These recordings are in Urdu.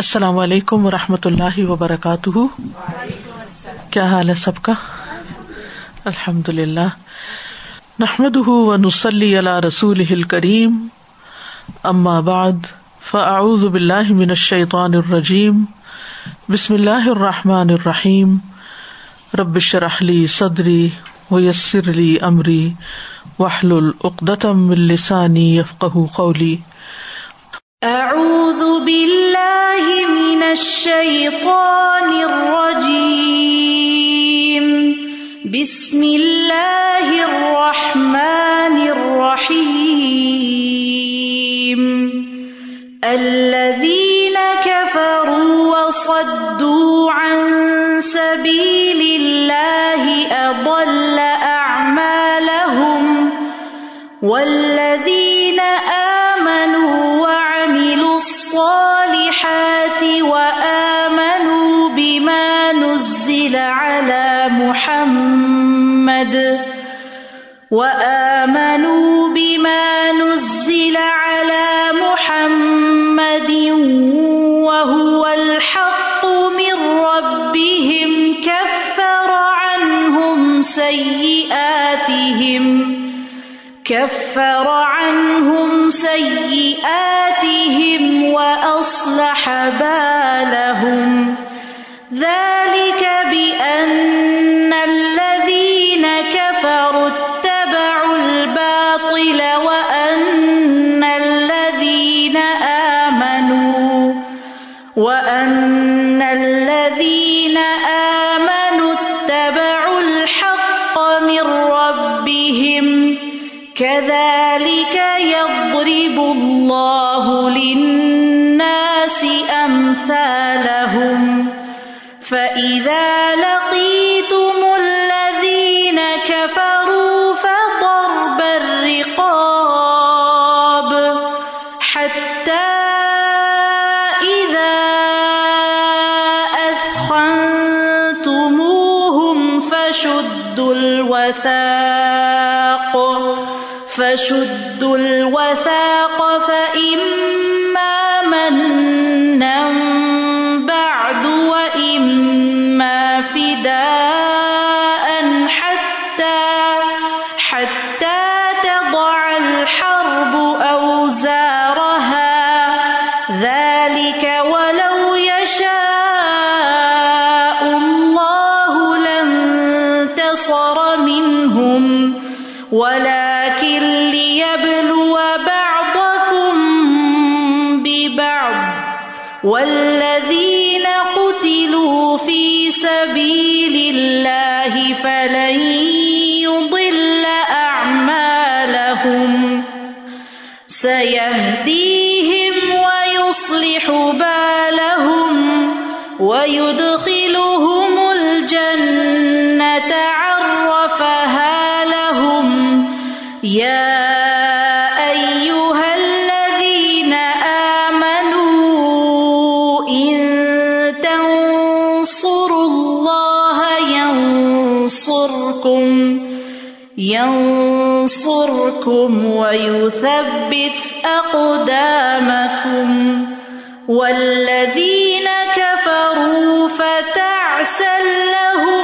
السلام علیکم و رحمۃ اللہ وبرکاتہ۔ کیا حال ہے سب کا؟ الحمد للہ نحمد و نسلی اللہ رسول کریم اما بعد، فاعوذ باللہ من الشیطان الرجیم۔ بسم اللہ الرحمٰن الرحیم۔ ربش رحلی صدری ویسر علی عمری وحل العقدم السانی یفق قولی۔ اعوذ باللہ من الشیطان الرجیم بسم اللہ الرحمن الرحیم الذین كفروا وصدوا عن سبیل اللہ اضل اعمالهم والذین آمنوا الصالحات وآمنوا بما نزل على محمد وآمنوا بما نزل كفر عنهم سيئاتهم وأصلح بالهم. ذلك بأن الوثاق. فشدوا الوثاق فإما ينصركم ينصركم ويثبت أقدامكم. والذين كفروا فتعسل لهم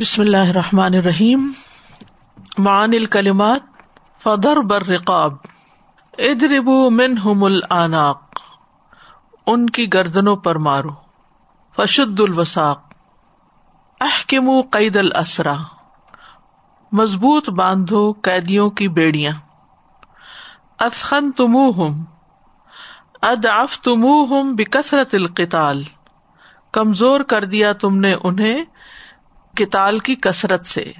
بسم اللہ الرحمٰن الرحیم۔ معان الکلمات فدر بر رقاب ادربو من ہم العناق ان کی گردنوں پر مارو۔ فشد الوساق۔ احکم قید الاسرا۔ مضبوط باندھو قیدیوں کی بیڑیاں۔ افخن تمو ہم اد تمو ہم بکثرت القتال۔ کمزور کر دیا تم نے انہیں۔ کتال کی کثرت سے۔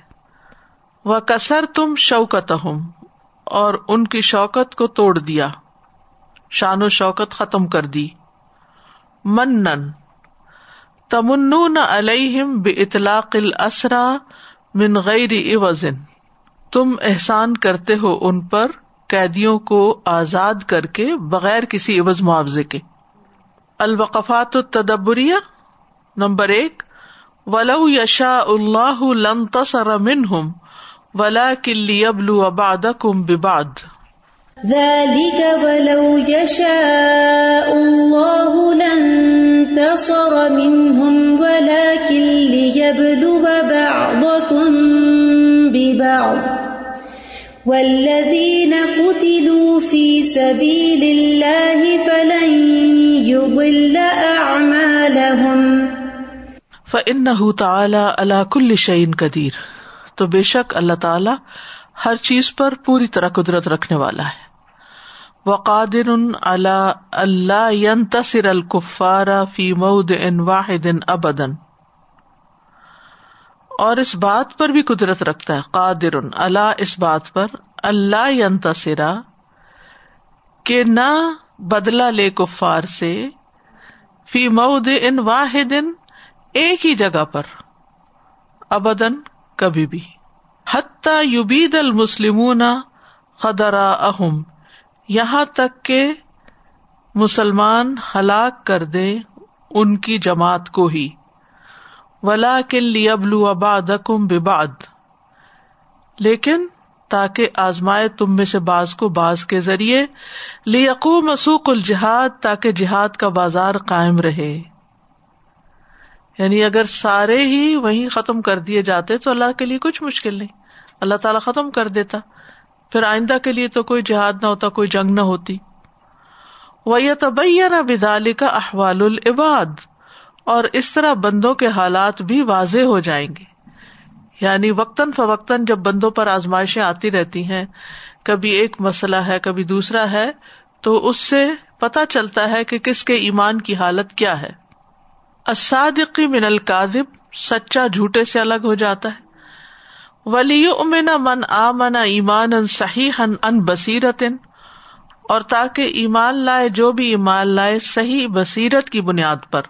وہ کثر تم شوکت ہوں اور ان کی شوکت کو توڑ دیا۔ شان و شوکت ختم کر دی۔ من تمن علیہم بے اطلاق الاسرا من غیر وزن تم احسان کرتے ہو ان پر قیدیوں کو آزاد کر کے بغیر کسی عوض معاوضے کے۔ الوقفات التدبریہ، نمبر ایک۔ ولو یشا اللہ لم تصر منہم ولا کلی ابلو اباد کم بباد ذلك ولو يشاء الله لانتصر منهم ولكن ليبلو بعضكم ببعض. والذين قتلوا في سبيل الله فلن يضل أعمالهم فإنه تعالی على كل شيء قدیر تو بے شک اللہ تعالی ہر چیز پر پوری طرح قدرت رکھنے والا ہے۔ وقادر اللہ ينتصر الكفار فی مود ان واحد ابدن اور اس بات پر بھی قدرت رکھتا ہے۔ قادر اللہ اس بات پر اللہ ینتصرا کہ نہ بدلا لے کفار سے۔ فی مود ان واحد ایک ہی جگہ پر ابدن کبھی بھی۔ حتی یبید المسلمون خدرا اہم یہاں تک کہ مسلمان ہلاک کر دے ان کی جماعت کو ہی۔ ولا کن لی ابلو اباد کم بباد لیکن تاکہ آزمائے تم میں سے باز کو باز کے ذریعے لیقو مسوق الجہاد، تاکہ جہاد کا بازار قائم رہے۔ یعنی اگر سارے ہی وہیں ختم کر دیے جاتے تو اللہ کے لیے کچھ مشکل نہیں۔ اللہ تعالیٰ ختم کر دیتا۔ پھر آئندہ کے لیے تو کوئی جہاد نہ ہوتا، کوئی جنگ نہ ہوتی۔ وہ نہ بدال کا احوال العباد۔ اور اس طرح بندوں کے حالات بھی واضح ہو جائیں گے۔ یعنی وقتاً فوقتاً جب بندوں پر آزمائشیں آتی رہتی ہیں، کبھی ایک مسئلہ ہے، کبھی دوسرا ہے، تو اس سے پتا چلتا ہے کہ کس کے ایمان کی حالت کیا ہے۔ اسادقی من القاذب سچا جھوٹے سے الگ ہو جاتا ہے۔ ولی امنا من آ منا ایمان ان صحیح ان بصیرت اور تاکہ ایمان لائے، جو بھی ایمان لائے، صحیح بصیرت کی بنیاد پر۔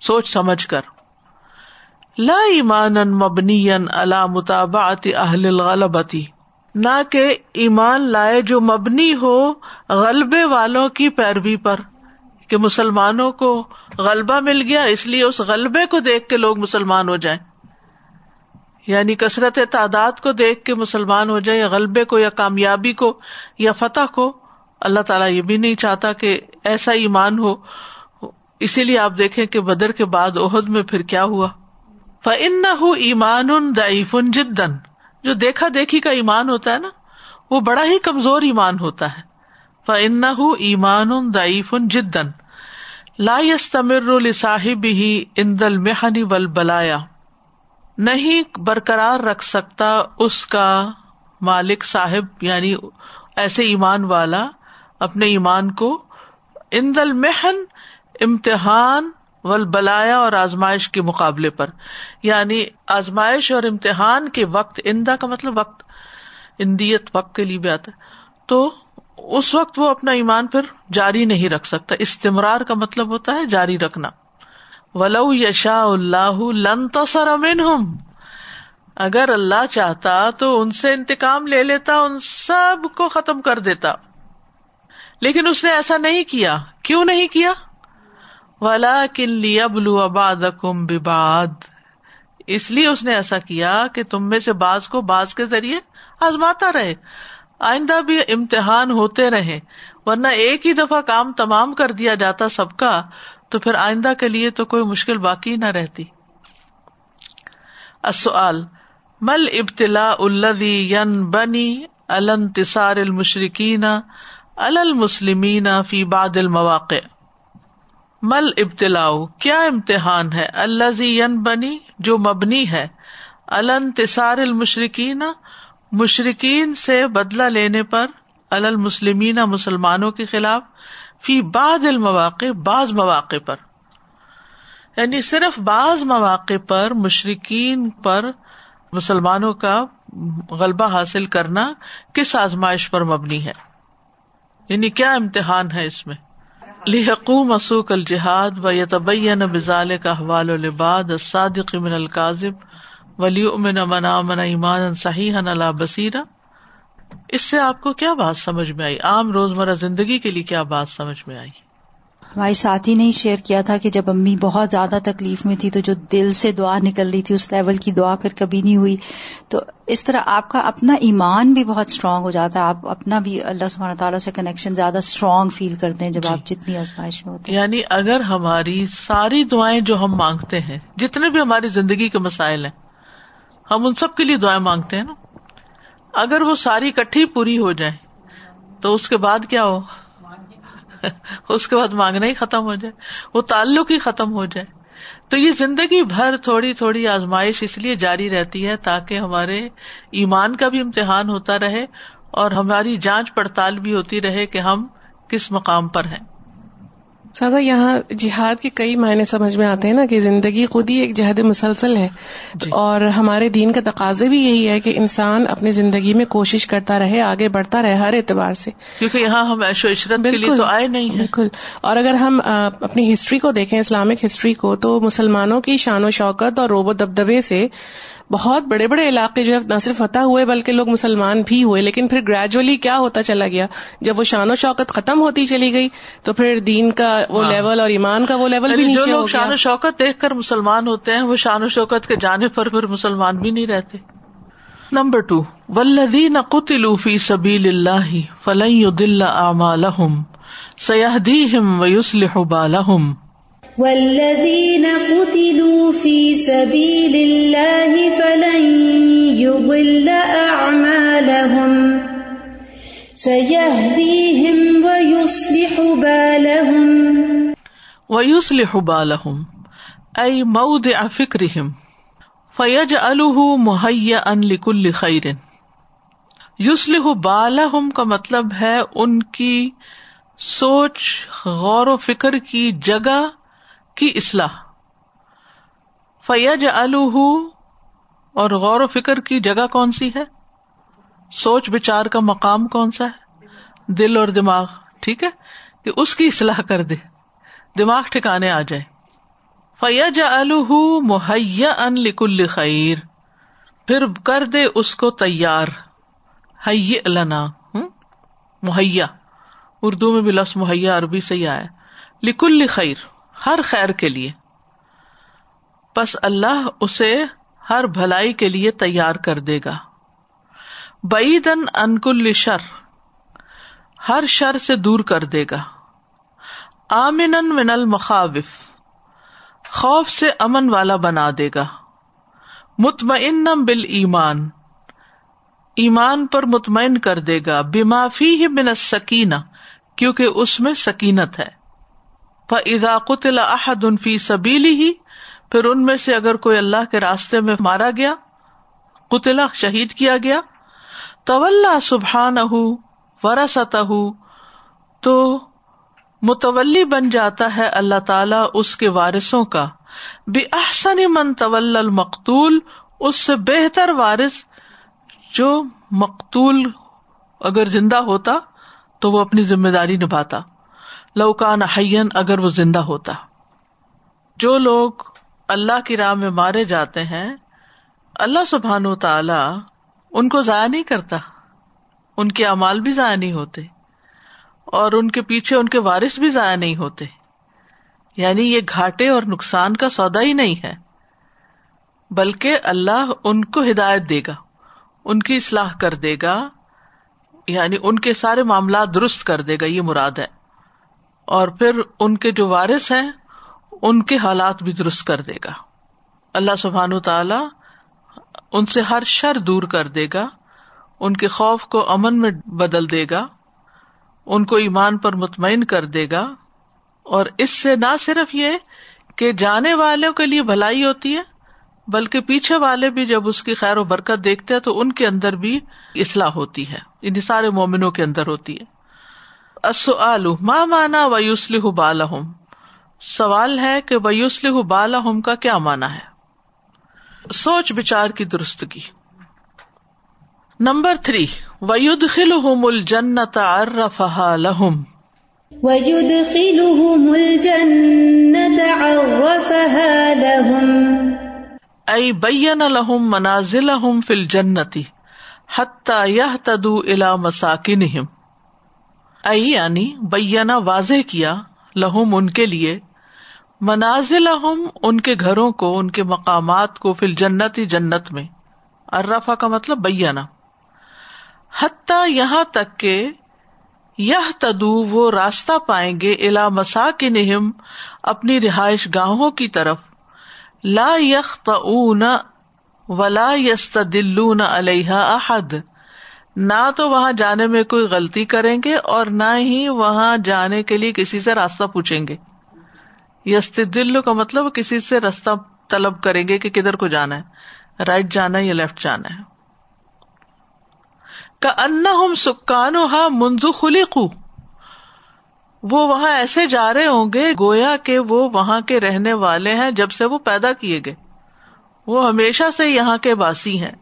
سوچ سمجھ کر۔ لا ایمان ان مبنی اللہ مطابعت اہل الغلبتی نہ کہ ایمان لائے جو مبنی ہو غلبے والوں کی پیروی پر۔ کہ مسلمانوں کو غلبہ مل گیا، اس لیے اس غلبے کو دیکھ کے لوگ مسلمان ہو جائیں۔ یعنی کثرت تعداد کو دیکھ کے مسلمان ہو جائے یا غلبے کو، یا کامیابی کو، یا فتح کو۔ اللہ تعالیٰ یہ بھی نہیں چاہتا کہ ایسا ایمان ہو۔ اسی لیے آپ دیکھیں کہ بدر کے بعد عہد میں پھر کیا ہوا؟ فن نہ ایمان ان جدن جو دیکھا دیکھی کا ایمان ہوتا ہے نا، وہ بڑا ہی کمزور ایمان ہوتا ہے۔ فن نہ ایمان ان جدن لا تمر صاحب ہی اندل محنی ول بلایا نہیں برقرار رکھ سکتا اس کا مالک صاحب یعنی ایسے ایمان والا اپنے ایمان کو۔ اندل محن امتحان ول بلایا اور آزمائش کے مقابلے پر۔ یعنی آزمائش اور امتحان کے وقت اندا کا مطلب وقت، اندیت وقت کے لیے بھی آتا۔ ہے تو اس وقت وہ اپنا ایمان پھر جاری نہیں رکھ سکتا۔ استمرار کا مطلب ہوتا ہے جاری رکھنا۔ ولو یشا اللہ لن تصر اگر اللہ چاہتا تو ان سے انتقام لے لیتا، ان سب کو ختم کر دیتا۔ لیکن اس نے ایسا نہیں کیا۔ کیوں نہیں کیا؟ ولا کن ابلو اباد کم بباد اس لیے اس نے ایسا کیا کہ تم میں سے باز کو باز کے ذریعے آزماتا رہے۔ آئندہ بھی امتحان ہوتے رہے، ورنہ ایک ہی دفعہ کام تمام کر دیا جاتا سب کا، تو پھر آئندہ کے لیے تو کوئی مشکل باقی نہ رہتی۔ مل ابتلا الدی ین بنی النتصار المشرقین المسلمین فی باد المواقع؟ مل ابتلاؤ کیا امتحان ہے؟ اللہ زی بنی جو مبنی ہے النتصار المشرقین مشرقین سے بدلا لینے پر المسلمین مسلمانوں کے خلاف فی بعض المواقع، بعض مواقع پر۔ یعنی صرف بعض مواقع پر مشرقین پر مسلمانوں کا غلبہ حاصل کرنا کس آزمائش پر مبنی ہے؟ یعنی کیا امتحان ہے اس میں؟ لحقو مسوق الجہاد و یتبین بزال کا حوال الباد صادق من القاظب ولی امن منا امن ایمان صحیح اللہ بصیرہ اس سے آپ کو کیا بات سمجھ میں آئی؟ عام روزمرہ زندگی کے لیے کیا بات سمجھ میں آئی؟ ہماری ساتھی نے شیئر کیا تھا کہ جب امی بہت زیادہ تکلیف میں تھی تو جو دل سے دعا نکل رہی تھی اس لیول کی دعا پھر کبھی نہیں ہوئی۔ تو اس طرح آپ کا اپنا ایمان بھی بہت اسٹرانگ ہو جاتا ہے۔ آپ اپنا بھی اللہ سبحانہ تعالیٰ سے کنیکشن زیادہ اسٹرانگ فیل کرتے ہیں جب آپ جی۔ جتنی آزمائش میں ہوتے ہیں۔ یعنی اگر ہماری ساری دعائیں جو ہم مانگتے ہیں جتنے بھی ہماری زندگی کے مسائل ہیں ہم ان سب کے لیے دعائیں مانگتے ہیں نا؟ اگر وہ ساری کٹھی پوری ہو جائے تو اس کے بعد کیا ہو؟ اس کے بعد مانگنا ہی ختم ہو جائے، وہ تعلق ہی ختم ہو جائے۔ تو یہ زندگی بھر تھوڑی تھوڑی آزمائش اس لیے جاری رہتی ہے تاکہ ہمارے ایمان کا بھی امتحان ہوتا رہے اور ہماری جانچ پڑتال بھی ہوتی رہے کہ ہم کس مقام پر ہیں۔ سادہ یہاں جہاد کے کئی معنی سمجھ میں آتے ہیں نا کہ زندگی خود ہی ایک جہد مسلسل ہے۔ جی. اور ہمارے دین کا تقاضے بھی یہی ہے کہ انسان اپنی زندگی میں کوشش کرتا رہے آگے بڑھتا رہے ہر اعتبار سے۔ کیونکہ یہاں ہم ایشو عشرت کے لیے تو آئے نہیں بالکل۔ اور اگر ہم اپنی ہسٹری کو دیکھیں اسلامک ہسٹری کو تو مسلمانوں کی شان و شوکت اور روب و دبدبے سے بہت بڑے بڑے علاقے جو ہے نہ صرف فتح ہوئے بلکہ لوگ مسلمان بھی ہوئے لیکن پھر گریجولی کیا ہوتا چلا گیا؟ جب وہ شان و شوکت ختم ہوتی چلی گئی تو پھر دین کا وہ ہاں۔ لیول اور ایمان کا وہ لیول بھی یعنی جو لوگ شان و شوکت دیکھ کر مسلمان ہوتے ہیں وہ شان و شوکت کے جانے پر پھر مسلمان بھی نہیں رہتے۔ نمبر ٹو ولدین قطلوفی سبیل اللہ فلئی دل اعمالهم سيهديهم ويصلح بالهم۔ والذين قتلوا في سبيل الله فلن يضل أعمالهم سيهديهم ويصلح بالهم ويصلح بالهم أي موضع فكرهم فيجعله مهيئا لكل خير یوسلح بالہم کا مطلب ہے ان کی سوچ، غور و فکر کی جگہ کی اصلاح۔ فیج الح اور غور و فکر کی جگہ کون سی ہے؟ سوچ بچار کا مقام کون سا ہے؟ دل اور دماغ، ٹھیک ہے؟ کہ اس کی اصلاح کر دے۔ دماغ ٹھکانے آ جائے فیج الح مہیا ان لکل خیر پھر کر دے اس کو تیار۔ لنا۔ مہیا اردو میں بھی لفظ مہیا عربی سے ہی آیا۔ لکل خیر ہر خیر کے لیے۔ بس اللہ اسے ہر بھلائی کے لیے تیار کر دے گا۔ بعیدن انکل شر، ہر شر سے دور کر دے گا۔ آمن من المخاوف، خوف سے امن والا بنا دے گا۔ مطمئن بال ایمان ایمان پر مطمئن کر دے گا۔ بیمافی ہی من سکینہ کیونکہ اس میں سکینت ہے۔ قطل احد فی سبیلی ہی پھر ان میں سے اگر کوئی اللہ کے راستے میں مارا گیا قطلا شہید کیا گیا طول سبحان ورثت تو متولی بن جاتا ہے اللہ تعالی اس کے وارثوں کا۔ بے احسن من طول المقتول، اس سے بہتر وارث جو مقتول اگر زندہ ہوتا، تو وہ اپنی ذمہ داری نبھاتا۔ لوکان حین اگر وہ زندہ ہوتا۔ جو لوگ اللہ کی راہ میں مارے جاتے ہیں، اللہ سبحان و تعالی ان کو ضائع نہیں کرتا۔ ان کے امال بھی ضائع نہیں ہوتے۔ اور ان کے پیچھے ان کے وارث بھی ضائع نہیں ہوتے۔ یعنی یہ گھاٹے اور نقصان کا سودا ہی نہیں ہے۔ بلکہ اللہ ان کو ہدایت دے گا، ان کی اصلاح کر دے گا یعنی ان کے سارے معاملات درست کر دے گا، یہ مراد ہے۔ اور پھر ان کے جو وارث ہیں، ان کے حالات بھی درست کر دے گا۔ اللہ سبحان تعالی ان سے ہر شر دور کر دے گا، ان کے خوف کو امن میں بدل دے گا، ان کو ایمان پر مطمئن کر دے گا۔ اور اس سے نہ صرف یہ کہ جانے والوں کے لیے بھلائی ہوتی ہے، بلکہ پیچھے والے بھی جب اس کی خیر و برکت دیکھتے ہیں تو ان کے اندر بھی اصلاح ہوتی ہے ان سارے مومنوں کے اندر ہوتی ہے۔ ماں مانا ویوسل بالحم سوال ہے کہ ویوسل بالحم کا کیا مانا ہے؟ سوچ بچار کی درستگی۔ نمبر تھری وید خل مل جنت ارفہ لہم۔ ويدخلهم الجنة عرفها لهم ائی بین لہم منازل فل جنتی حتیٰ یہ تدو الا مساکن ائی یعنی بینا واضح کیا لہم ان کے لیے منازل ان کے گھروں کو، ان کے مقامات کو فل جنتی جنت میں۔ ارفا کا مطلب بینا حتیٰ یہاں تک کہ یہ تدو وہ راستہ پائیں گے الا مساکن اپنی رہائش گاہوں کی طرف۔ لا یخ ولا یست دلون علیہ احد۔ نہ تو وہاں جانے میں کوئی غلطی کریں گے اور نہ ہی وہاں جانے کے لیے کسی سے راستہ پوچھیں گے۔ یست دلو کا مطلب کسی سے راستہ طلب کریں گے کہ کدھر کو جانا ہے رائٹ جانا ہے یا لیفٹ جانا ہے۔ کا ان ہم سکان ہا منزو خلی وہ وہاں ایسے جا رہے ہوں گے گویا کہ وہ وہاں کے رہنے والے ہیں جب سے وہ پیدا کیے گئے۔ وہ ہمیشہ سے یہاں کے باسی ہیں۔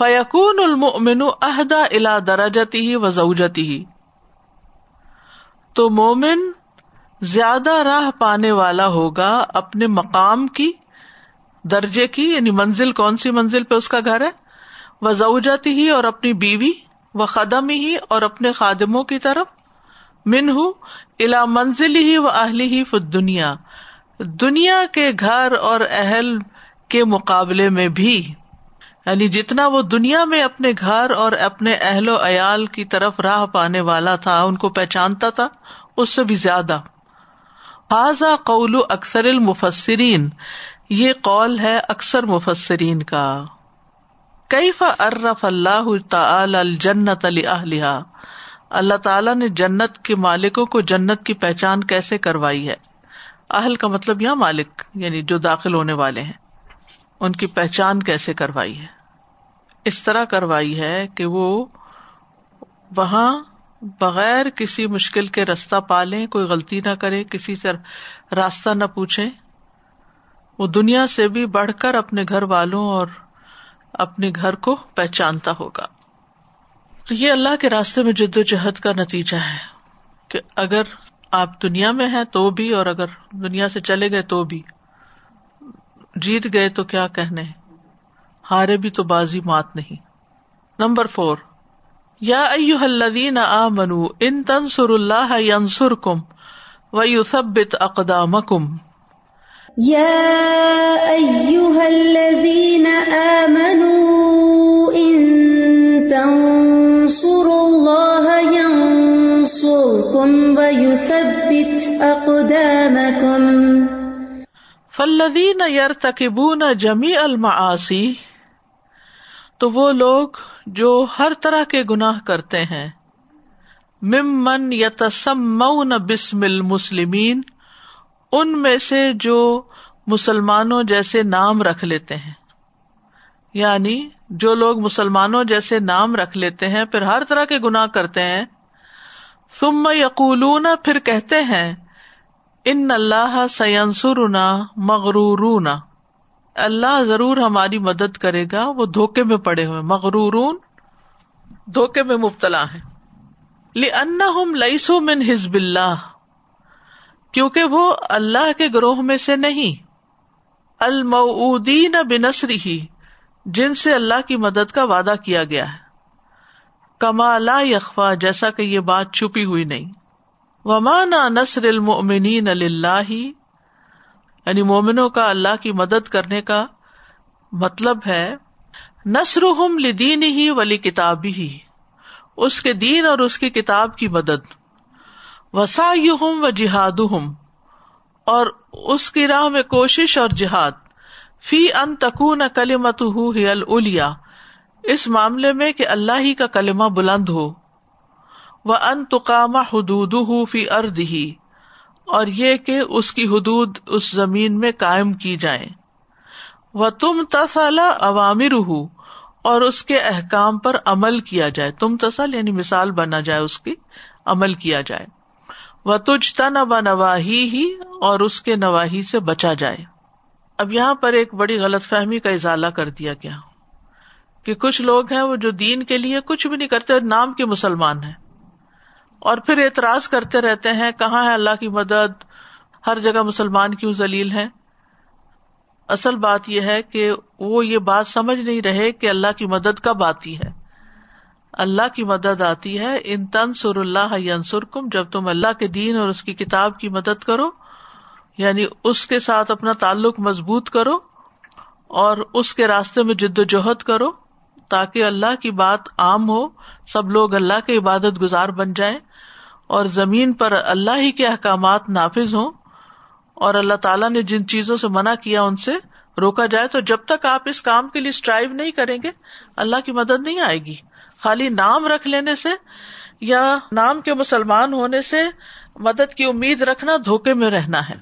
فیقون المن عہدہ الا درجتی ہی وزوجتی ہی تو مومن زیادہ راہ پانے والا ہوگا اپنے مقام کی، درجے کی یعنی منزل، کون سی منزل پہ اس کا گھر ہے؟ وزوجتی ہی اور اپنی بیوی و قدم ہی اور اپنے خادموں کی طرف۔ من ہوں الا منزل ہی و اہلی ہی فت دنیا دنیا کے گھر اور اہل کے مقابلے میں بھی۔ یعنی جتنا وہ دنیا میں اپنے گھر اور اپنے اہل و عیال کی طرف راہ پانے والا تھا، ان کو پہچانتا تھا، اس سے بھی زیادہ۔ حاضا قول اکثر المفسرین، یہ قول ہے اکثر مفسرین کا۔ کئی ارف اللہ تعالی الجنت علی اہلیہ اللہ تعالیٰ نے جنت کے مالکوں کو جنت کی پہچان کیسے کروائی ہے؟ اہل کا مطلب یا مالک یعنی جو داخل ہونے والے ہیں، ان کی پہچان کیسے کروائی ہے؟ اس طرح کروائی ہے کہ وہ وہاں بغیر کسی مشکل کے رستہ پالیں، کوئی غلطی نہ کرے، کسی سے راستہ نہ پوچھے وہ دنیا سے بھی بڑھ کر اپنے گھر والوں اور اپنے گھر کو پہچانتا ہوگا۔ تو یہ اللہ کے راستے میں جد و جہد کا نتیجہ ہے کہ اگر آپ دنیا میں ہیں تو بھی اور اگر دنیا سے چلے گئے تو بھی، جیت گئے تو کیا کہنے؟ ہارے بھی تو بازی مات نہیں۔ Number four. یا الذین آ منو ان تنسر اللہ ینسر کم و یو سبت اقدام کم یا الذین آمنوا ان فلدین یر تقبون جمی المعاسی تو وہ لوگ جو ہر طرح کے گناہ کرتے ہیں۔ ممن یتسمون بسم المسلمین، ان میں سے جو مسلمانوں جیسے نام رکھ لیتے ہیں۔ یعنی جو لوگ مسلمانوں جیسے نام رکھ لیتے ہیں، پھر ہر طرح کے گناہ کرتے ہیں۔ ثم یقولون، پھر کہتے ہیں، ان اللہ سینسرنا مغرور اللہ ضرور ہماری مدد کرے گا، وہ دھوکے میں پڑے ہوئے مغرور دھوکے میں مبتلا ہے لئیسو من ہزب اللہ کیونکہ وہ اللہ کے گروہ میں سے نہیں۔ المعودین بنسری ہی جن سے اللہ کی مدد کا وعدہ کیا گیا ہے۔ کما لا یخوا جیسا کہ یہ بات چھپی ہوئی نہیں۔ ومانا نصر المؤمنین اللہ یعنی مومنوں کا اللہ کی مدد کرنے کا مطلب ہے نصر لدین ہی ولی کتاب ہی اس کے دین اور اس کی کتاب کی مدد وسا ہوں و جہاد ہوں اور اس کی راہ میں کوشش اور جہاد، فی ان تکون کلیمت الیا اس معاملے میں کہ اللہ ہی کا کلمہ بلند ہو وہ ان تقام حدود فی ارد ہی اور یہ کہ اس کی حدود اس زمین میں قائم کی جائیں۔ وہ تم تسل عوامر ہو اور اس کے احکام پر عمل کیا جائے۔ تم تسل یعنی مثال بنا جائے، اس کی عمل کیا جائے۔ وہ تجھ تن نواہی ہی اور اس کے نواحی سے بچا جائے۔ اب یہاں پر ایک بڑی غلط فہمی کا اضالہ کر دیا گیا کہ کچھ لوگ ہیں وہ جو دین کے لیے کچھ بھی نہیں کرتے نام کے مسلمان ہیں۔ اور پھر اعتراض کرتے رہتے ہیں، کہاں ہے اللہ کی مدد؟ ہر جگہ مسلمان کیوں ذلیل ہے اصل بات یہ ہے کہ وہ یہ بات سمجھ نہیں رہے کہ اللہ کی مدد کب آتی ہے۔ اللہ کی مدد آتی ہے، ان تنسر اللہ ینسر کم جب تم اللہ کے دین اور اس کی کتاب کی مدد کرو یعنی اس کے ساتھ اپنا تعلق مضبوط کرو اور اس کے راستے میں جد و جہد کرو تاکہ اللہ کی بات عام ہو، سب لوگ اللہ کے عبادت گزار بن جائیں۔ اور زمین پر اللہ ہی کے احکامات نافذ ہوں اور اللہ تعالیٰ نے جن چیزوں سے منع کیا ان سے روکا جائے تو جب تک آپ اس کام کے لیے اسٹرائیو نہیں کریں گے، اللہ کی مدد نہیں آئے گی۔ خالی نام رکھ لینے سے یا نام کے مسلمان ہونے سے مدد کی امید رکھنا دھوکے میں رہنا ہے۔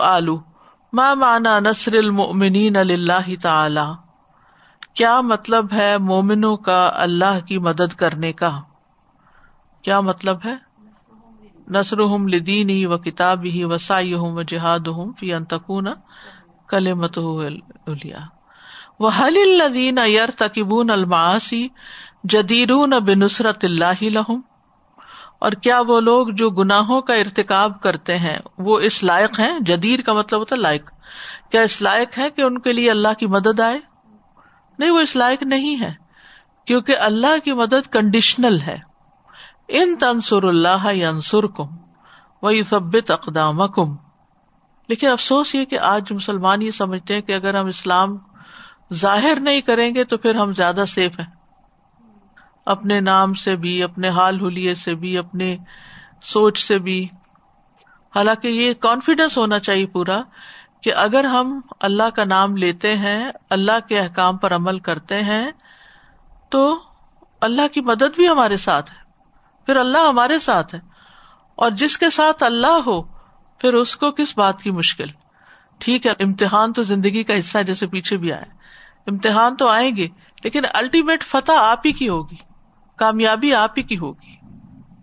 آلو ماں مانا نصر المنین اللہ تعالی؟ کیا مطلب ہے مومنوں کا اللہ کی مدد کرنے کا؟ کیا مطلب ہے؟ نثر لدین ہی و کتاب ہی وسائی ہوں و جہاد ہوں فی انتقون کل مت وہ حل الدین یر تقبون الماسی جدیرون بنصرت اللہ لہم اور کیا وہ لوگ جو گناہوں کا ارتکاب کرتے ہیں، وہ اس لائق ہیں؟ جدیر کا مطلب ہوتا ہے لائق. کیا اس لائق ہے کہ ان کے لیے اللہ کی مدد آئے؟ نہیں، وہ اس لائق نہیں ہے، کیونکہ اللہ کی مدد کنڈیشنل ہے۔ ان تنسر اللہ ینسر کم وہ ثبت اقدام کم لیکن افسوس یہ کہ آج مسلمان یہ سمجھتے ہیں کہ اگر ہم اسلام ظاہر نہیں کریں گے تو پھر ہم زیادہ سیف ہیں۔ اپنے نام سے بھی، اپنے حال حلیے سے بھی، اپنے سوچ سے بھی۔ حالانکہ یہ کانفیڈینس ہونا چاہیے پورا کہ اگر ہم اللہ کا نام لیتے ہیں، اللہ کے احکام پر عمل کرتے ہیں تو اللہ کی مدد بھی ہمارے ساتھ ہے۔ پھر اللہ ہمارے ساتھ ہے۔ اور جس کے ساتھ اللہ ہو، پھر اس کو کس بات کی مشکل؟ ٹھیک ہے، امتحان تو زندگی کا حصہ ہے، جیسے پیچھے بھی آئے۔ امتحان تو آئیں گے، لیکن الٹیمیٹ فتح آپ ہی کی ہوگی، کامیابی آپ ہی کی ہوگی۔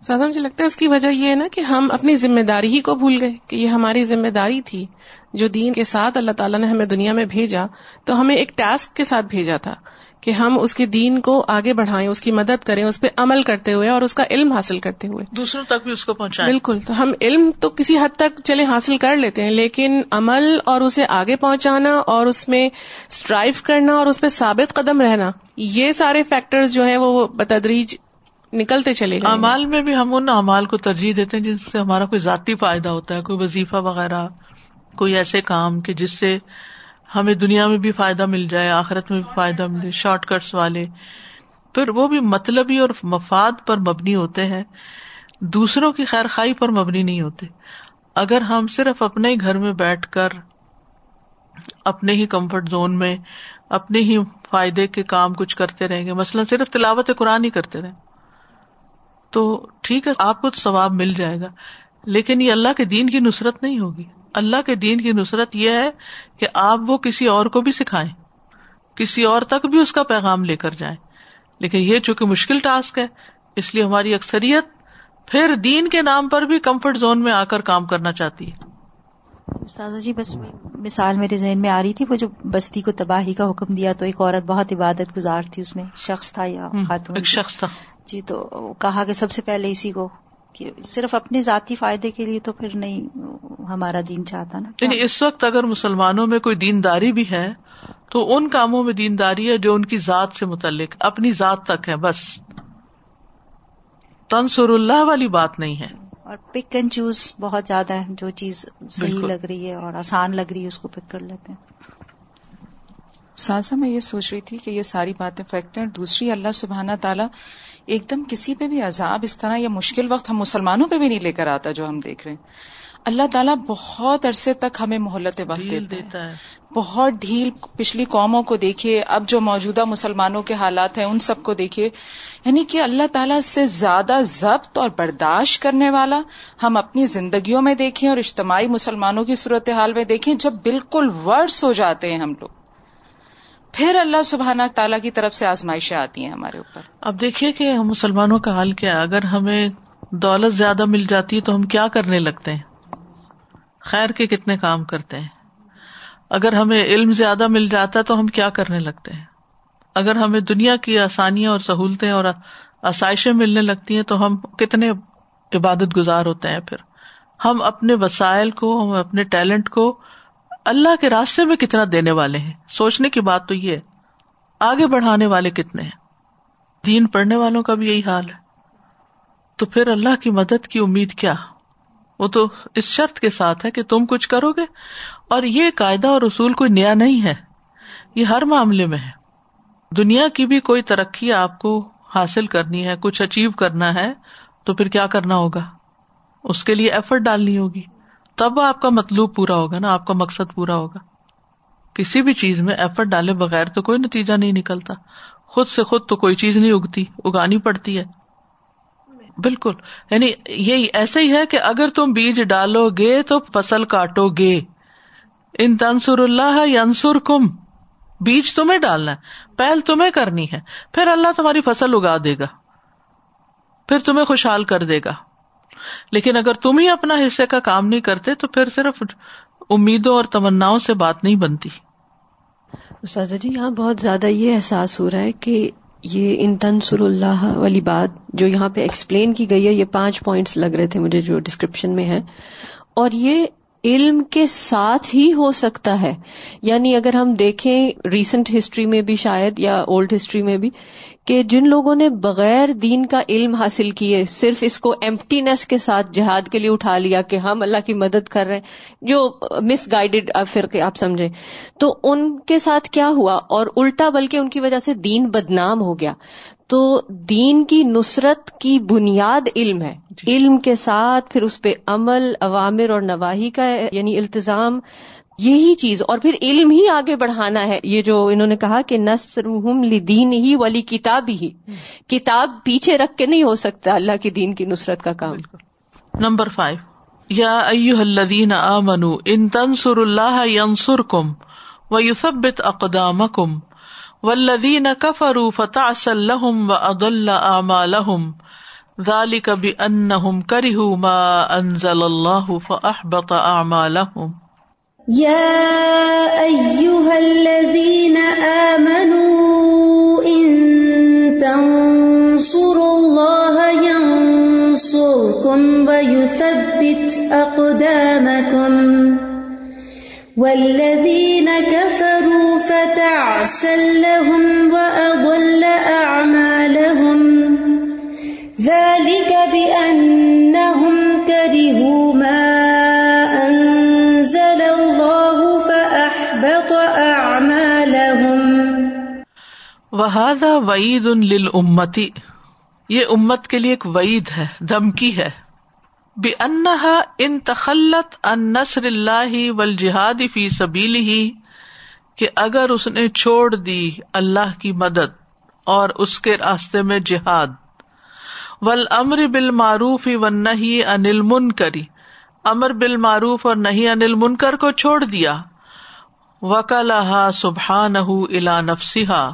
سادہ مجھے لگتا ہے اس کی وجہ یہ ہے نا کہ ہم اپنی ذمہ داری ہی کو بھول گئے کہ یہ ہماری ذمہ داری تھی جو دین کے ساتھ اللہ تعالیٰ نے ہمیں دنیا میں بھیجا، تو ہمیں ایک ٹاسک کے ساتھ بھیجا تھا۔ کہ ہم اس کے دین کو آگے بڑھائیں اس کی مدد کریں اس پہ عمل کرتے ہوئے اور اس کا علم حاصل کرتے ہوئے۔ دوسروں تک بھی اس کو پہنچائیں۔ بالکل تو ہم علم تو کسی حد تک چلے حاصل کر لیتے ہیں لیکن عمل اور اسے آگے پہنچانا اور اس میں اسٹرائیو کرنا اور اس پہ ثابت قدم رہنا یہ سارے فیکٹر جو ہیں وہ بتدریج نکلتے چلے گئے۔ امال میں بھی ہم ان امال کو ترجیح دیتے ہیں جن سے ہمارا کوئی ذاتی فائدہ ہوتا ہے کوئی وظیفہ وغیرہ کوئی ایسے کام کہ جس سے ہمیں دنیا میں بھی فائدہ مل جائے، آخرت میں بھی فائدہ ملے شارٹ کٹس والے۔ پھر وہ بھی مطلبی اور مفاد پر مبنی ہوتے ہیں۔ دوسروں کی خیر خائی پر مبنی نہیں ہوتے۔ اگر ہم صرف اپنے ہی گھر میں بیٹھ کر، اپنے ہی کمفرٹ زون میں، اپنے ہی فائدے کے کام کچھ کرتے رہیں گے، مثلاً صرف تلاوت قرآن ہی کرتے رہیں۔ تو ٹھیک ہے، آپ کو ثواب مل جائے گا، لیکن یہ اللہ کے دین کی نصرت نہیں ہوگی۔ اللہ کے دین کی نصرت یہ ہے کہ آپ وہ کسی اور کو بھی سکھائیں کسی اور تک بھی اس کا پیغام لے کر جائیں۔ لیکن یہ چونکہ مشکل ٹاسک ہے اس لیے ہماری اکثریت پھر دین کے نام پر بھی کمفرٹ زون میں آ کر کام کرنا چاہتی ہے۔ استاذہ جی بس مثال میرے ذہن میں آ رہی تھی وہ جو بستی کو تباہی کا حکم دیا تو ایک عورت بہت عبادت گزار تھی اس میں شخص تھا یا خاتون ایک شخص تھا۔ جی تو کہا کہ سب سے پہلے اسی کو کہ صرف اپنے ذاتی فائدے کے لیے تو پھر نہیں ہمارا دین چاہتا نا۔ یعنی اس وقت اگر مسلمانوں میں کوئی دینداری بھی ہے تو ان کاموں میں دینداری ہے جو ان کی ذات سے متعلق اپنی ذات تک ہے بس۔ تنسر اللہ والی بات نہیں ہے۔ اور پک اینڈ چوز بہت زیادہ ہے جو چیز صحیح لگ رہی ہے اور آسان لگ رہی ہے اس کو پک کر لیتے ہیں۔ سازا میں یہ سوچ رہی تھی کہ یہ ساری باتیں فیکٹ ہیں دوسری اللہ سبحانہ تعالیٰ ایک دم کسی پہ بھی عذاب اس طرح یا مشکل وقت ہم مسلمانوں پہ بھی نہیں لے کر آتا جو ہم دیکھ رہے ہیں۔ اللہ تعالیٰ بہت عرصے تک ہمیں مہلت وقت دیتا دیتا ہے۔ بہت ڈھیل پچھلی قوموں کو دیکھیے۔ اب جو موجودہ مسلمانوں کے حالات ہیں ان سب کو دیکھیے۔ یعنی کہ اللہ تعالیٰ سے زیادہ ضبط اور برداشت کرنے والا ہم اپنی زندگیوں میں دیکھیں اور اجتماعی مسلمانوں کی صورتحال میں دیکھیں جب بالکل ورس ہو جاتے ہیں ہم لوگ۔ پھر اللہ سبحانہ تعالیٰ کی طرف سے آزمائشیں آتی ہیں ہمارے اوپر۔ اب دیکھیے کہ ہم مسلمانوں کا حال کیا ہے۔ اگر ہمیں دولت زیادہ مل جاتی ہے تو ہم کیا کرنے لگتے ہیں؟ خیر کے کتنے کام کرتے ہیں۔ اگر ہمیں علم زیادہ مل جاتا ہے تو ہم کیا کرنے لگتے ہیں؟ اگر ہمیں دنیا کی آسانیاں اور سہولتیں اور آسائشیں ملنے لگتی ہیں تو ہم کتنے عبادت گزار ہوتے ہیں پھر؟ ہم اپنے وسائل کو، ہم اپنے ٹیلنٹ کو اللہ کے راستے میں کتنا دینے والے ہیں؟ سوچنے کی بات تو یہ ہے، آگے بڑھانے والے کتنے ہیں؟ دین پڑھنے والوں کا بھی یہی حال ہے۔ تو پھر اللہ کی مدد کی امید کیا؟ وہ تو اس شرط کے ساتھ ہے کہ تم کچھ کرو گے۔ اور یہ قاعدہ اور اصول کوئی نیا نہیں ہے۔ یہ ہر معاملے میں ہے۔ دنیا کی بھی کوئی ترقی آپ کو حاصل کرنی ہے، کچھ اچیو کرنا ہے، تو پھر کیا کرنا ہوگا؟ اس کے لیے ایفرٹ ڈالنی ہوگی۔ تب آپ کا مطلوب پورا ہوگا نا، آپ کا مقصد پورا ہوگا۔ کسی بھی چیز میں ایفرٹ ڈالے بغیر تو کوئی نتیجہ نہیں نکلتا۔ خود سے خود تو کوئی چیز نہیں اگتی، اگانی پڑتی ہے۔ بالکل۔ یعنی یہی، ایسا ہی ہے کہ اگر تم بیج ڈالو گے تو فصل کاٹو گے۔ ان تنسر اللہ انسر کم بیج تمہیں ڈالنا ہے پہل تمہیں کرنی ہے۔ پھر اللہ تمہاری فصل اگا دے گا۔ پھر تمہیں خوشحال کر دے گا۔ لیکن اگر تم ہی اپنا حصے کا کام نہیں کرتے تو پھر صرف امیدوں اور تمنا سے بات نہیں بنتی۔ استاذہ جی یہاں بہت زیادہ یہ احساس ہو رہا ہے کہ یہ ان تنسر اللہ والی بات جو یہاں پہ ایکسپلین کی گئی ہے، یہ پانچ پوائنٹس لگ رہے تھے مجھے جو ڈسکرپشن میں ہے اور یہ علم کے ساتھ ہی ہو سکتا ہے۔ یعنی اگر ہم دیکھیں ریسنٹ ہسٹری میں بھی شاید یا اولڈ ہسٹری میں بھی کہ جن لوگوں نے بغیر دین کا علم حاصل کیے صرف اس کو ایمٹینس کے ساتھ جہاد کے لیے اٹھا لیا کہ ہم اللہ کی مدد کر رہے ہیں جو مس گائیڈیڈ فرقے آپ سمجھے تو ان کے ساتھ کیا ہوا؟ اور الٹا بلکہ ان کی وجہ سے دین بدنام ہو گیا۔ تو دین کی نصرت کی بنیاد علم ہے۔ علم کے ساتھ پھر اس پہ عمل عوامر اور نواحی کا یعنی التظام یہی چیز اور پھر علم ہی آگے بڑھانا ہے۔ یہ جو انہوں نے کہا کہ نسر دین ہی والی کتاب ہی۔ کتاب پیچھے رکھ کے نہیں ہو سکتا اللہ کی دین کی نصرت کا کام۔ Number five. یا الذین آمنوا ان تنصر اللہ ینصر کم و یوسبت اقدام کم ولدین کفروا فتعسل لهم واضل اعمالهم ذلك بانهم كرهوا ما انزل الله فاحبط اعمالهم يا أيها الذين آمنوا إن تنصروا الله ينصركم ويثبت أقدامكم والذين كفروا فتعسل لهم وأضل أعمالهم ذلك بأنهم وہذا وعید لل امتی یہ امت کے لیے ایک وعید ہے، دھمکی ہے۔ بے انہا ان تخلت ان نصر اللہ ول جہاد فی سبیلی ہی کہ اگر اس نے چھوڑ دی اللہ کی مدد اور اس کے راستے میں جہاد۔ ول امر بال معروف و نہیں انل من کری امر بال معروف اور نہیں انل منکر کو چھوڑ دیا۔ وکلا سبحان الا نفسا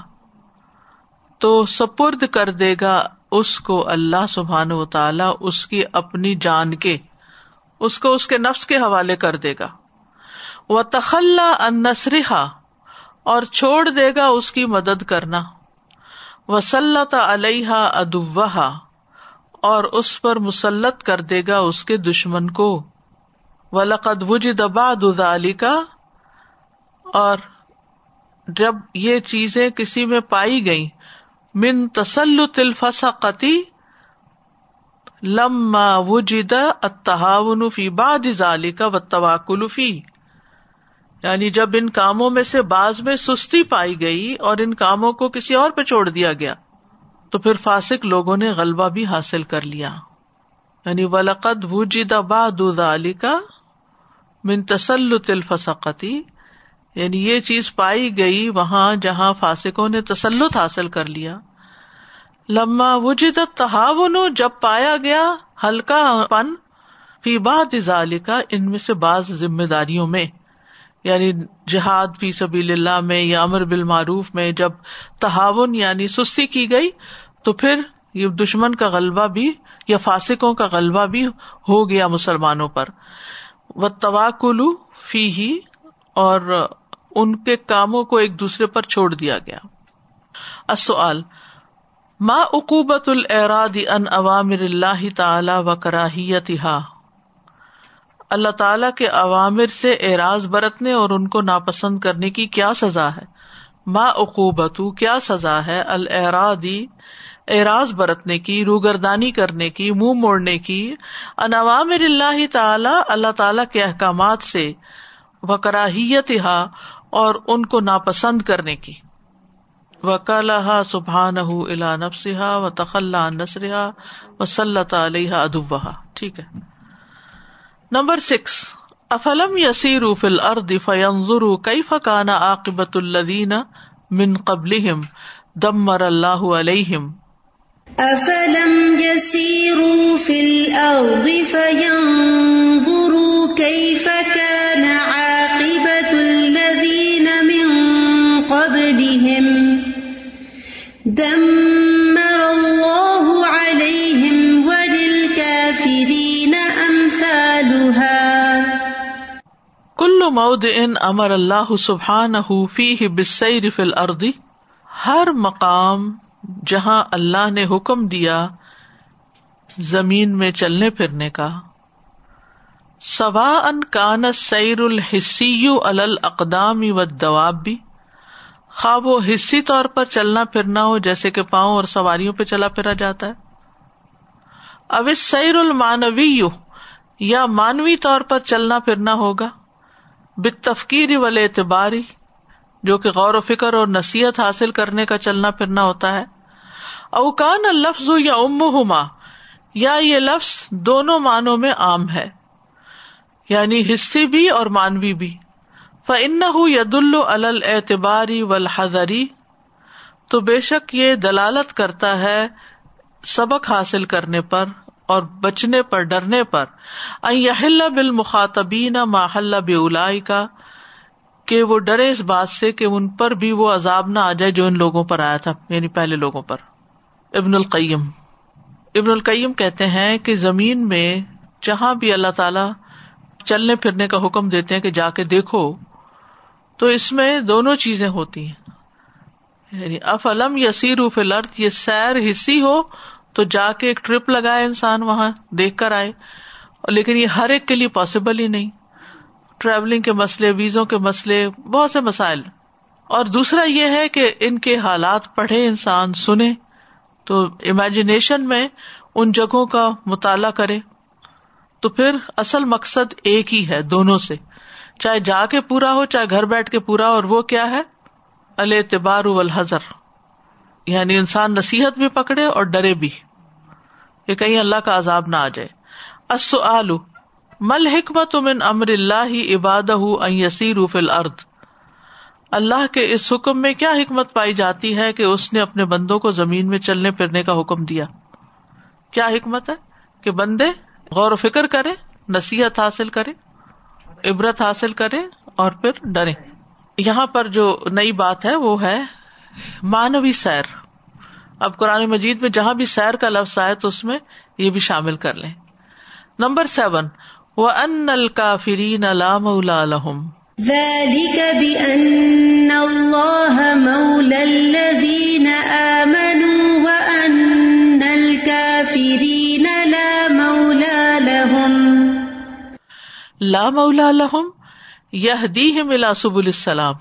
تو سپرد کر دے گا اس کو اللہ سبحان و تعالی اس کی اپنی جان کے، اس کو اس کے نفس کے حوالے کر دے گا۔ وہ تخلا ان اور چھوڑ دے گا اس کی مدد کرنا۔ وسلط علیہ ادوہا اور اس پر مسلط کر دے گا اس کے دشمن کو۔ ولقد وجد بعد ذلك کا اور جب یہ چیزیں کسی میں پائی گئی من تسلط الفسقتی لما وجد التہاون فی بعد ذلك والتواکل فی یعنی جب ان کاموں میں سے بعض میں سستی پائی گئی اور ان کاموں کو کسی اور پہ چھوڑ دیا گیا، تو پھر فاسق لوگوں نے غلبہ بھی حاصل کر لیا۔ یعنی ولقد وجد بعد ذلك من تسلط الفسقتی یعنی یہ چیز پائی گئی وہاں جہاں فاسکوں نے تسلط حاصل کر لیا۔ لما وجد تحاون جب پایا گیا ہلکا پن، فی بات کا ان میں سے بعض ذمہ داریوں میں یعنی جہاد فی سبیل اللہ میں یا امر بالمعروف میں جب تحاون یعنی سستی کی گئی، تو پھر یہ دشمن کا غلبہ بھی یا فاسکوں کا غلبہ بھی ہو گیا مسلمانوں پر۔ وہ تواکلو فی ہی اور ان کے کاموں کو ایک دوسرے پر چھوڑ دیا گیا۔ اصل ماں اقوبت الراد ان عوامر اللہ تعالی و کراہیت اللہ تعالی کے عوامر سے اعراض برتنے اور ان کو ناپسند کرنے کی کیا سزا ہے؟ ماں اقوبت کیا سزا ہے؟ الرادی اعراض برتنے کی، روگردانی کرنے کی، منہ مو موڑنے کی۔ ان عوامر اللہ تعالی اللہ تعالی کے احکامات سے۔ و کراہیت اور ان کو ناپسند کرنے کی۔ وکالہ سبحان الا نفسا و تخلا نسرا و صلی علیہ ادبہ ٹھیک ہے۔ Number six. افلم یسیر فل ارد فنظر کئی فکانا عاقبت الدین من قبل دمر اللہ علیہم افلم يسيروا في الأرض فينظروا كيف دمر الله عليهم وللكافرين أمثالها. کل مود ان امر اللہ سبحان فی بسیر فل اردی ہر مقام جہاں اللہ نے حکم دیا زمین میں چلنے پھرنے کا۔ سوا ان کان سیر الحسی القدامی و دواب بھی خواب و حصی طور پر چلنا پھرنا ہو، جیسے کہ پاؤں اور سواریوں پہ چلا پھرا جاتا ہے۔ اب اس سیر المانوی یا مانوی طور پر چلنا پھرنا ہوگا۔ بتفکیر وال اعتباری جو کہ غور و فکر اور نصیحت حاصل کرنے کا چلنا پھرنا ہوتا ہے۔ اوکان لفظ یا ام ہوما یا یہ لفظ دونوں معنوں میں عام ہے۔ یعنی حصی بھی اور مانوی بھی۔ فن ید اعتباری ولحری تو بے شک یہ دلالت کرتا ہے سبق حاصل کرنے پر اور بچنے پر، ڈرنے پر۔ بال مخاطبین ماحلہ بلا کا کہ وہ ڈرے اس بات سے کہ ان پر بھی وہ عذاب نہ آ جائے جو ان لوگوں پر آیا تھا یعنی پہلے لوگوں پر۔ ابن القیم۔ ابن القیم کہتے ہیں کہ زمین میں جہاں بھی اللہ تعالی چلنے پھرنے کا حکم دیتے ہیں کہ جا کے دیکھو تو اس میں دونوں چیزیں ہوتی ہیں۔ یعنی اف علم یا سیر یہ سیر حصی ہو تو جا کے ایک ٹرپ لگائے انسان وہاں، دیکھ کر آئے۔ لیکن یہ ہر ایک کے لیے پاسبل ہی نہیں۔ ٹریولنگ کے مسئلے ویزوں کے مسئلے، بہت سے مسائل۔ اور دوسرا یہ ہے کہ ان کے حالات پڑھے، انسان سنے۔ تو امیجنیشن میں ان جگہوں کا مطالعہ کرے۔ تو پھر اصل مقصد ایک ہی ہے، دونوں سے۔ چاہے جا کے پورا ہو، چاہے گھر بیٹھ کے پورا اور وہ کیا ہے؟ التبار الحضر یعنی انسان نصیحت بھی پکڑے اور ڈرے بھی۔ کہ کہیں اللہ کا عذاب نہ آ جائے۔ السؤال، مل حکمت من امر اللہ عباد یسیر فل ارد اللہ کے اس حکم میں کیا حکمت پائی جاتی ہے کہ اس نے اپنے بندوں کو زمین میں چلنے پھرنے کا حکم دیا؟ کیا حکمت ہے؟ کہ بندے غور و فکر کرے نصیحت حاصل کرے عبرت حاصل کرے اور پھر ڈرے یہاں پر جو نئی بات ہے وہ ہے مانوی سیر۔ اب قرآن مجید میں جہاں بھی سیر کا لفظ آئے تو اس میں یہ بھی شامل کر لیں۔ Number seven. وہ ان الکافرین علام الحم لا مولا لہم یہ دی ملا سب السلام۔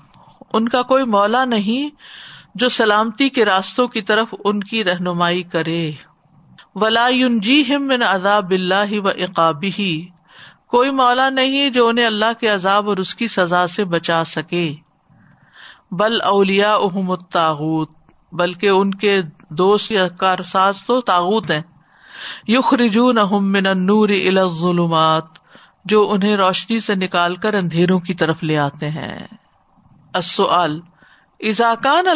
ان کا کوئی مولا نہیں جو سلامتی کے راستوں کی طرف ان کی رہنمائی کرے۔ ولا جی ہم من عذاب اللہ و اقابی کوئی مولا نہیں جو انہیں اللہ کے عذاب اور اس کی سزا سے بچا سکے۔ بل اولیا احم الطاغوت۔ بلکہ ان کے دوست یا کارساز تو تاغت ہیں۔ یخ رجون من النور الى الظلمات۔ جو انہیں روشنی سے نکال کر اندھیروں کی طرف لے آتے ہیں۔ السؤال ازاکان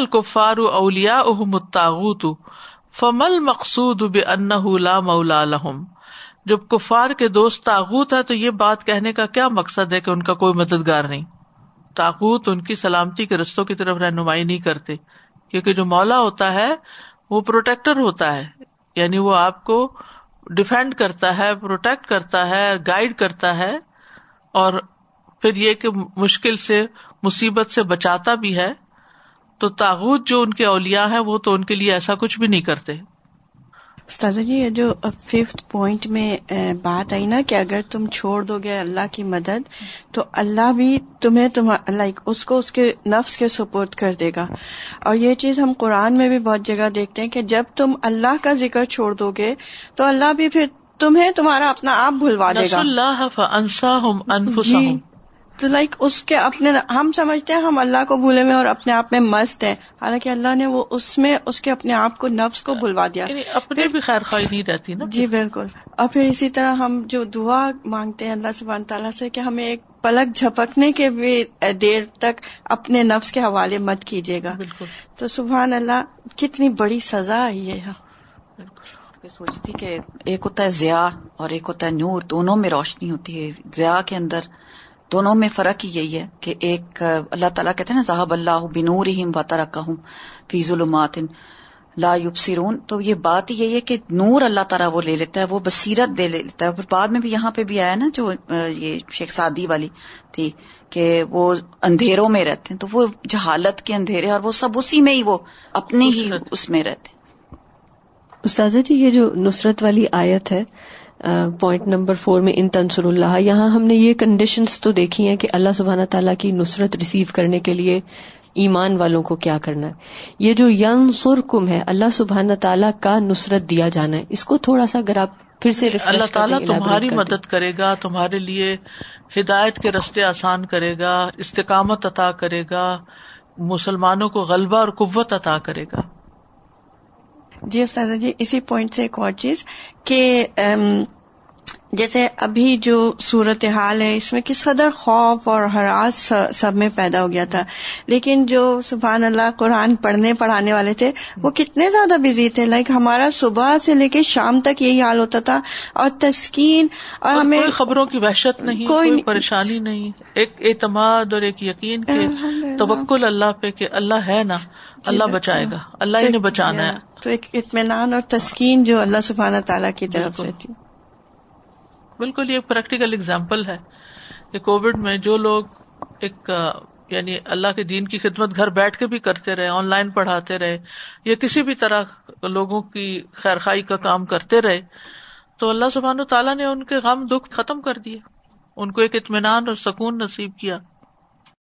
اولیا متاغوت فمل مقصود لا مولا جب کفار کے دوست تاغوت ہے تو یہ بات کہنے کا کیا مقصد ہے کہ ان کا کوئی مددگار نہیں؟ تاغوت ان کی سلامتی کے رستوں کی طرف رہنمائی نہیں کرتے، کیونکہ جو مولا ہوتا ہے وہ پروٹیکٹر ہوتا ہے یعنی وہ آپ کو ڈیفینڈ کرتا ہے پروٹیکٹ کرتا ہے گائڈ کرتا ہے، اور پھر یہ کہ مشکل سے، مصیبت سے بچاتا بھی ہے، تو تاغت جو ان کے اولیا ہیں وہ تو ان کے لیے ایسا کچھ بھی نہیں کرتے۔ استاذہ جی یہ جو ففتھ پوائنٹ میں بات آئی نا کہ اگر تم چھوڑ دو گے اللہ کی مدد تو اللہ بھی تمہیں تم لائک اس کو اس کے نفس کے سپورٹ کر دے گا۔ اور یہ چیز ہم قرآن میں بھی بہت جگہ دیکھتے ہیں کہ جب تم اللہ کا ذکر چھوڑ دو گے تو اللہ بھی پھر تمہیں تمہارا اپنا آپ بھلوا دے گا۔ اللہ تو لائک اس کے اپنے ہم سمجھتے ہیں ہم اللہ کو بھولے میں اور اپنے آپ میں مست ہیں۔ حالانکہ اللہ نے وہ اس میں اس کے اپنے آپ کو نفس کو بھلوا دیا۔ یعنی اپنے بھی خیر خواہ نہیں رہتی نا۔ جی بالکل۔ اور پھر اسی طرح ہم جو دعا مانگتے ہیں اللہ سبحانہ تعالیٰ سے کہ ہمیں ایک پلک جھپکنے کے بھی دیر تک اپنے نفس کے حوالے مت کیجیے گا۔ بالکل۔ تو سبحان اللہ کتنی بڑی سزا آئی ہے سوچتی کہ ایک ہوتا ہے ضیاء اور ایک ہوتا ہے نور دونوں میں روشنی ہوتی ہے۔ ضیاء کے اندر دونوں میں فرق ہی یہی ہے کہ ایک اللہ تعالیٰ کہتے ہیں نا صاحب اللہ بنور ہی رکھا ہوں فیض المات لا یبصرون۔ تو یہ بات ہی یہی ہے کہ نور اللہ تعالیٰ وہ لے لیتا ہے وہ بصیرت دے لیتا ہے۔ پھر بعد میں بھی یہاں پہ بھی آیا نا جو یہ شیخ سادی والی تھی کہ وہ اندھیروں میں رہتے ہیں۔ تو وہ جہالت کے اندھیرے اور وہ سب اسی میں ہی وہ اپنے ہی اس میں رہتے۔ استاذہ جی یہ جو نصرت والی آیت ہے پوائنٹ نمبر فور میں ان تنسر اللہ یہاں ہم نے یہ کنڈیشنز تو دیکھی ہیں کہ اللہ سبحانہ تعالیٰ کی نصرت ریسیو کرنے کے لیے ایمان والوں کو کیا کرنا ہے۔ یہ جو ین سر کم ہے اللہ سبحانہ تعالیٰ کا نصرت دیا جانا ہے۔ اس کو تھوڑا سا اگر آپ پھر سے اللہ تعالیٰ تمہاری مدد کرے گا تمہارے لیے ہدایت کے رستے آسان کرے گا استقامت عطا کرے گا مسلمانوں کو غلبہ اور قوت عطا کرے گا۔ جی استاد جی اسی پوائنٹ سے ایک اور چیز کہ جیسے ابھی جو صورت حال ہے اس میں کس قدر خوف اور ہراس سب میں پیدا ہو گیا تھا۔ لیکن جو سبحان اللہ قرآن پڑھنے پڑھانے والے تھے وہ کتنے زیادہ بزی تھے۔ لائک ہمارا صبح سے لے کے شام تک یہی حال ہوتا تھا۔ اور تسکین اور, اور ہمیں خبروں کی وحشت نہیں کوئی, کوئی پریشانی نہیں۔ ایک اعتماد اور ایک یقین کے توکل اللہ پہ کہ اللہ ہے نا۔ اللہ بچائے گا۔ اللہ ہی نے بچانا ہے۔ تو ایک اطمینان اور تسکین جو اللہ سبحانہ تعالیٰ کی طرف سے تھی بالکل یہ پریکٹیکل اگزامپل ہے۔ کہ کووڈ میں جو لوگ ایک یعنی اللہ کے دین کی خدمت گھر بیٹھ کے بھی کرتے رہے آن لائن پڑھاتے رہے یا کسی بھی طرح لوگوں کی خیر خائی کا کام کرتے رہے تو اللہ سبحان تعالیٰ نے ان کے غم دکھ ختم کر دیے۔ ان کو ایک اطمینان اور سکون نصیب کیا۔